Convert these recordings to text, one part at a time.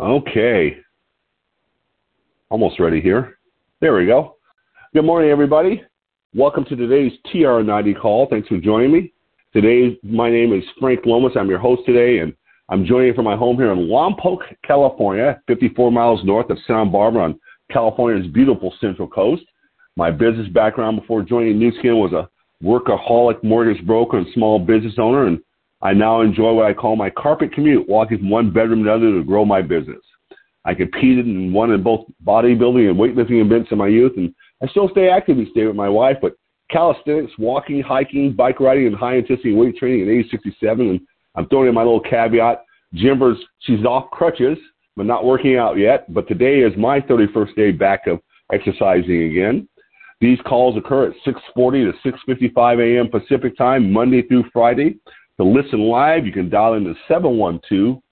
Okay. Almost ready here. There we go. Good morning, everybody. Welcome to today's TR90 call. Thanks for joining me. Today, my name is Frank Lomas. I'm your host today, and I'm joining from my home here in Lompoc, California, 54 miles north of Santa Barbara on California's beautiful Central Coast. My business background before joining Nu Skin was a workaholic mortgage broker and small business owner, and I now enjoy what I call my carpet commute, walking from one bedroom to another to grow my business. I competed and won in both bodybuilding and weightlifting events in my youth, and I still stay active each day with my wife, but calisthenics, walking, hiking, bike riding, and high intensity weight training at age 67. And I'm throwing in my little caveat. Jimber's, she's off crutches, but not working out yet. But today is my 31st day back of exercising again. These calls occur at 6:40 to 6:55 a.m. Pacific Time, Monday through Friday. To listen live, you can dial into 712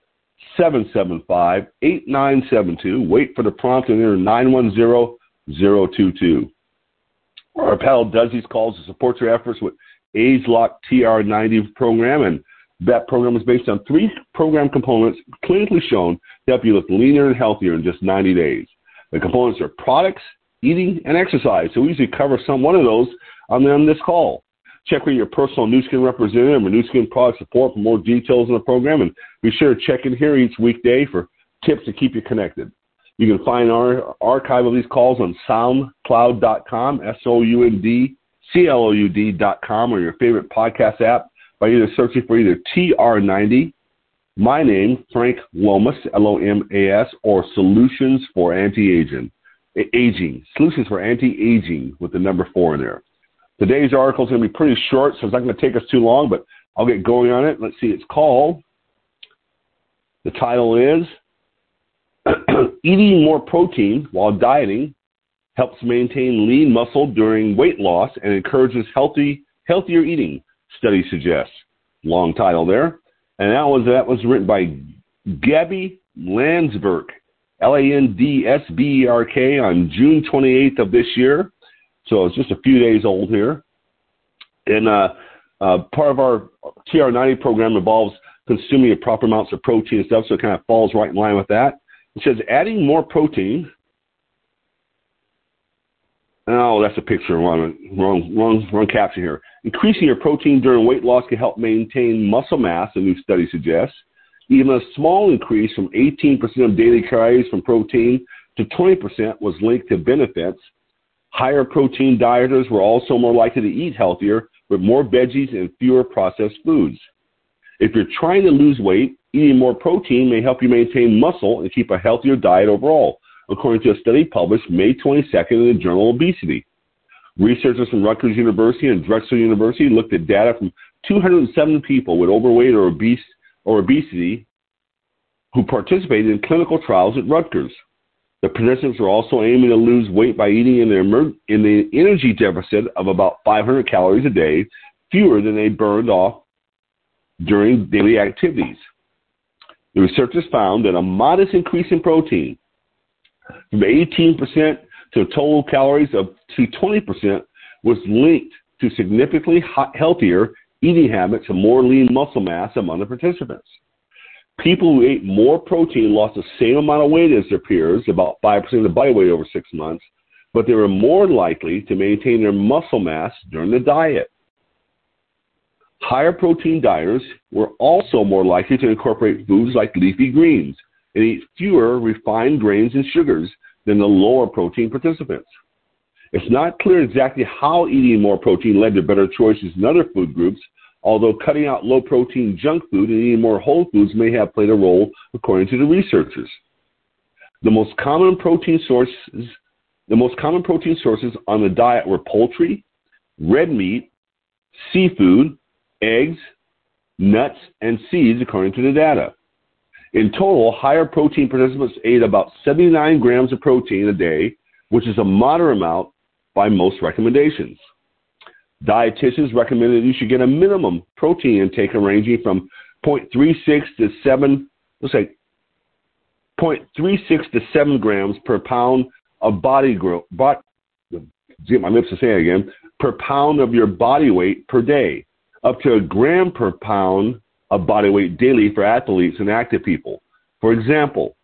775 8972. Wait for the prompt and enter 910 022. Our panel does these calls to support your efforts with ageLOC TR90 program, and that program is based on three program components clinically shown to help you look leaner and healthier in just 90 days. The components are products, eating, and exercise. So we usually cover some one of those on, on this call. Check with your personal Nu Skin representative or Nu Skin product support for more details on the program, and be sure to check in here each weekday for tips to keep you connected. You can find our archive of these calls on soundcloud.com, S-O-U-N-D-C-L-O-U-D.com, or your favorite podcast app by either searching for either TR90, my name, Frank Lomas, L-O-M-A-S, or Solutions for Anti-Aging. Aging. Solutions for Anti-Aging with the number four in there. Today's article is going to be pretty short, so it's not going to take us too long, but I'll get going on it. Let's see, it's called, the title is Eating More Protein While Dieting Helps Maintain Lean Muscle During Weight Loss and Encourages healthy, Healthier Eating, study suggests. Long title there. And that was, that was written by Gabby Landsberg, L-A-N-D-S-B-E-R-K, on June 28th of this year. So it's just a few days old here. And uh, uh, part of our TR90 program involves consuming proper amounts of protein and stuff, so it kind of falls right in line with that. It says adding more protein. Oh, that's a picture. Wrong, wrong, wrong, wrong caption here. Increasing your protein during weight loss can help maintain muscle mass, a new study suggests. Even a small increase from 18% of daily calories from protein to 20% was linked to benefits Higher protein dieters were also more likely to eat healthier with more veggies and fewer processed foods. If you're trying to lose weight, eating more protein may help you maintain muscle and keep a healthier diet overall, according to a study published May 22nd in the journal Obesity. Researchers from Rutgers University and Drexel University looked at data from 207 people with overweight or, obese, or obesity who participated in clinical trials at Rutgers. The participants were also aiming to lose weight by eating in, their, in the energy deficit of about 500 calories a day, fewer than they burned off during daily activities. The researchers found that a modest increase in protein from 18% to total calories of to 20% was linked to significantly healthier eating habits and more lean muscle mass among the participants. People who ate more protein lost the same amount of weight as their peers, about 5% of the body weight over six months, but they were more likely to maintain their muscle mass during the diet. Higher protein dieters were also more likely to incorporate foods like leafy greens and eat fewer refined grains and sugars than the lower protein participants. It's not clear exactly how eating more protein led to better choices in other food groups, although cutting out low protein junk food and eating more whole foods may have played a role, according to the researchers. The most common protein sources, the most common protein sources on the diet were poultry, red meat, seafood, eggs, nuts, and seeds, according to the data. In total, higher protein participants ate about 79 grams of protein a day, which is a moderate amount by most recommendations. Dietitians recommend that you should get a minimum protein intake ranging from 0.36 to 7, let's say 0.36 to 7 grams per pound of body growth, but, get my lips to say again, per pound of your body weight per day, up to a gram per pound of body weight daily for athletes and active people. For example,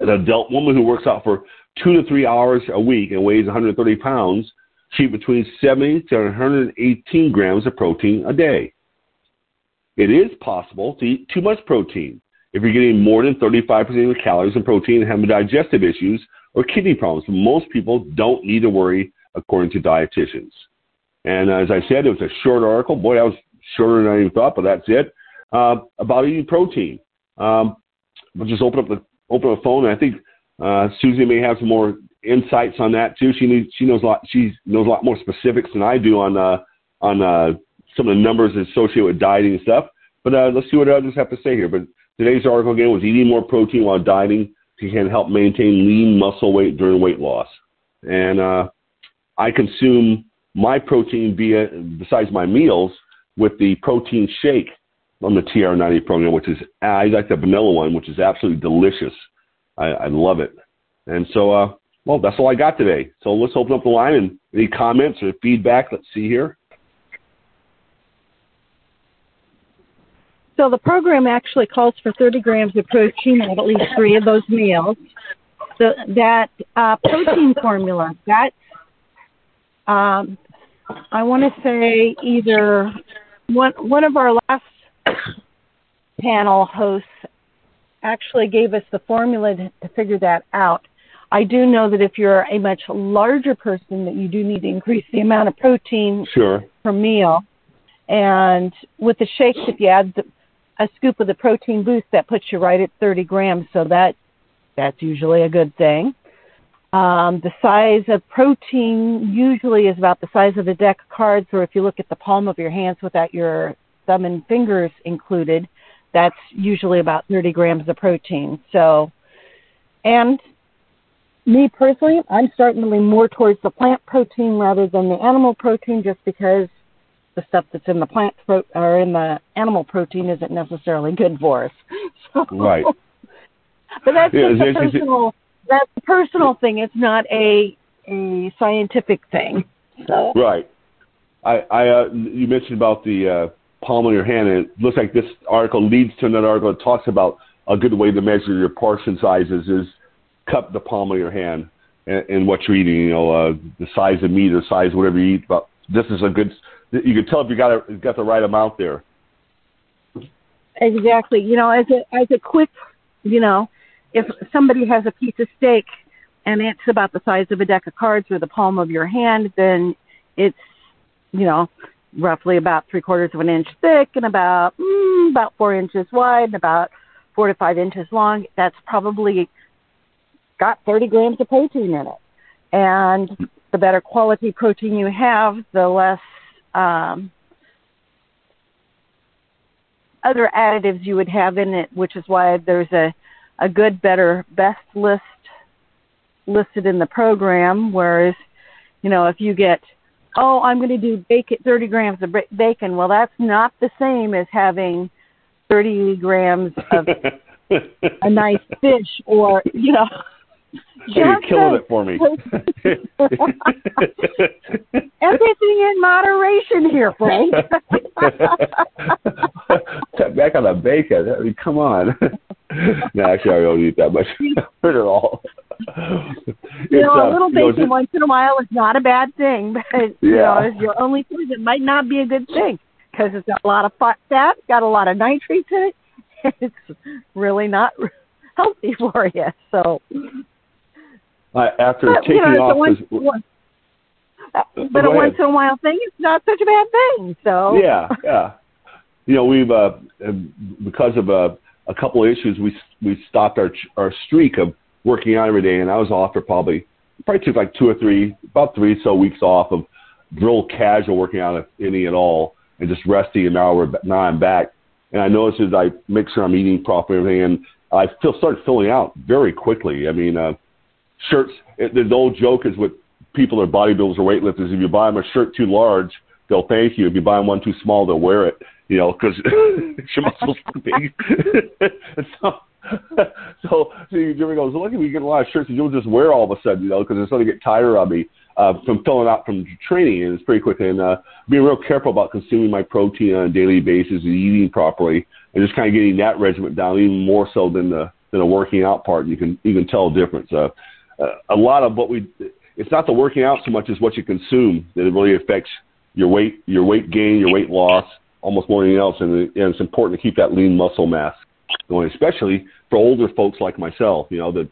an adult woman who works out for two to three hours a week and weighs 130 pounds eat between 70 to 118 grams of protein a day. It is possible to eat too much protein. If you're getting more than 35% of your calories in protein and having digestive issues or kidney problems, most people don't need to worry according to dietitians. And as I said, it was a short article. Boy, that was shorter than I even thought, but that's it. Uh, about eating protein. Um, we'll just open up the open up the phone. I think uh, Susie may have some more insights on that too. She needs, she knows a lot. She knows a lot more specifics than I do on uh, on uh, some of the numbers associated with dieting and stuff. But uh, let's see what others have to say here. But today's article again was eating more protein while dieting can help maintain lean muscle weight during weight loss. And uh, I consume my protein via besides my meals with the protein shake on the TR90 program, which is I like the vanilla one, which is absolutely delicious. I, I love it. And so, uh, well, that's all I got today. So let's open up the line and any comments or feedback. Let's see here. So the program actually calls for 30 grams of protein at at least three of those meals. So that uh, protein formula, that um, I want to say either one one of our last panel hosts actually gave us the formula to, to figure that out. I do know that if you're a much larger person, that you do need to increase the amount of protein sure. per meal. And with the shakes, if you add the, a scoop of the protein boost that puts you right at 30 grams, so that that's usually a good thing. Um, the size of protein usually is about the size of a deck of cards, or if you look at the palm of your hands without your thumb and fingers included, that's usually about 30 grams of protein. So, and me personally, I'm starting to lean more towards the plant protein rather than the animal protein just because the stuff that's in the plant pro- or in the animal protein isn't necessarily good for us. So, right. But that's yeah, just a personal that's a personal thing. It's not a a scientific thing. So Right. I, I uh, you mentioned about the uh, palm of your hand, and it looks like this article leads to another article that talks about a good way to measure your portion sizes is cup the palm of your hand and, and what you're eating. You know, uh, the size of meat or size whatever you eat. But this is a good you can tell if you got a, got the right amount there. Exactly. You know, as a as a quick, you know, if somebody has a piece of steak and it's about the size of a deck of cards or the palm of your hand, then it's, you know, roughly about three quarters of an inch thick and about mm, about four inches wide and about four to five inches long. That's probably got 30 grams of protein in it. And the better quality protein you have, the less um, other additives you would have in it, which is why there's a, a good, better, best list listed in the program. Whereas, you know, if you get, oh, I'm going to do bacon, 30 grams of bacon, well, that's not the same as having 30 grams of a nice fish or, you know, you're killing it for me. Everything in moderation here, Frank. Back on the bacon. I mean, come on. no, actually, I don't eat that much at all. You know, a uh, little bacon you know, once in a while is not a bad thing, but yeah. you know, if your only food, it might not be a good thing because it's got a lot of fat, got a lot of nitrates in it. It's really not healthy for you. So uh, after but, taking you know, off his. One, uh, but a once in a while thing is not such a bad thing. So yeah, yeah. You know, we've uh, because of uh, a couple of issues, we we stopped our our streak of working out every day, and I was off for probably probably took like two or three, about three so weeks off of real casual working out, if any at all, and just resting. And now we're now I'm back, and I noticed as I make sure I'm eating properly, and everything, and I feel started filling out very quickly. I mean. uh shirts. The old joke is with people that are bodybuilders or weightlifters. If you buy them a shirt too large, they'll thank you. If you buy them one too small, they'll wear it. You know, because your muscles too big. so, so, so Jimmy goes, look, we get a lot of shirts you'll just wear all of a sudden, you know, because it's going to get tired of me uh, from filling out from training, and it's pretty quick. And uh, being real careful about consuming my protein on a daily basis and eating properly, and just kind of getting that regimen down even more so than the than a working out part. You can you can tell a difference. Uh, a lot of what we it's not the working out so much as what you consume that it really affects your weight your weight gain, your weight loss, almost more than anything else. And, and it's important to keep that lean muscle mass going, especially for older folks like myself. You know that.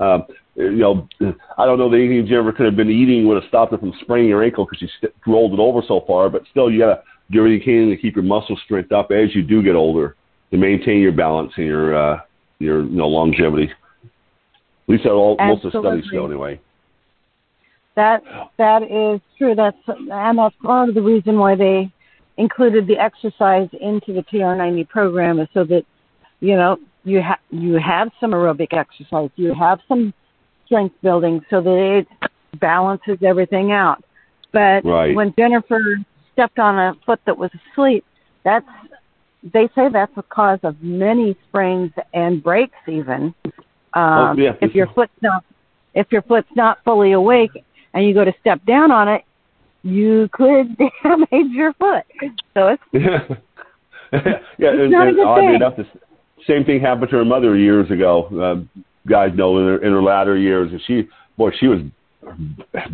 Um, you know, I don't know that anything you ever could have been eating would have stopped it from spraining your ankle because you st- rolled it over so far. But still, you gotta do everything you can to keep your muscle strength up as you do get older to maintain your balance and your uh, your you know longevity. At least all most of the studies show anyway. That that is true. That's and that's part of the reason why they included the exercise into the TR90 program is so that you know you have you have some aerobic exercise, you have some strength building, so that it balances everything out. But right. when Jennifer stepped on a foot that was asleep, that's they say that's the cause of many sprains and breaks even. Oh, um, oh, yeah. if your foot's not if your foot's not fully awake and you go to step down on it, you could damage your foot. So it's yeah, yeah. It's and, not a good oddly thing. enough, the same thing happened to her mother years ago. Uh, guys know in her, in her latter years, and she, boy, she was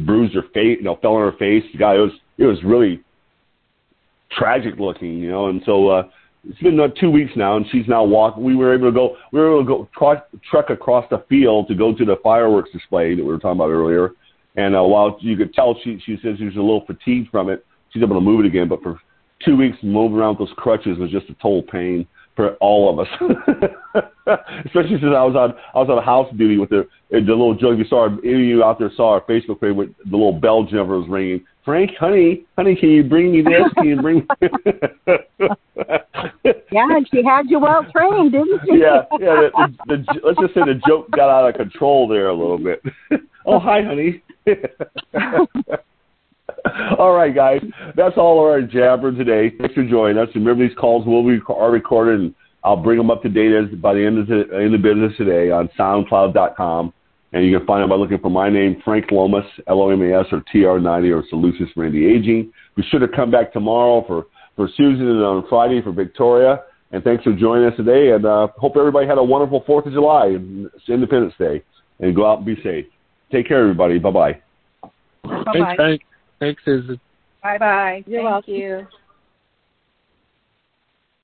bruised her face, you know, fell on her face. The guy, it was it was really tragic looking, you know, and so. uh it's been uh, two weeks now, and she's now walking. We were able to go. We were able to go truck, truck across the field to go to the fireworks display that we were talking about earlier. And uh, while you could tell she she says she was a little fatigued from it, she's able to move it again. But for two weeks, moving around with those crutches was just a total pain for all of us. Especially since I was on I was on house duty with the the little joke. You saw any of you out there saw our Facebook page with the little bell never was ringing. Frank, honey, honey, can you bring me this? Can you bring? yeah, and she had you well trained, didn't she? yeah, yeah. The, the, the, let's just say the joke got out of control there a little bit. oh, hi, honey. all right, guys. That's all our jabber today. Thanks for joining us. Remember, these calls will be are recorded, and I'll bring them up to date as, by the end of the, in the business today on SoundCloud.com. And you can find them by looking for my name, Frank Lomas, L-O-M-A-S, or TR90, or Solutions for Anti-Aging. Be sure to come back tomorrow for, for Susan and on Friday for Victoria. And thanks for joining us today. And uh, hope everybody had a wonderful 4th of July and Independence Day. And go out and be safe. Take care, everybody. Bye-bye. Thanks, Frank. Thanks, Susan. Bye bye. You're Thank welcome. you.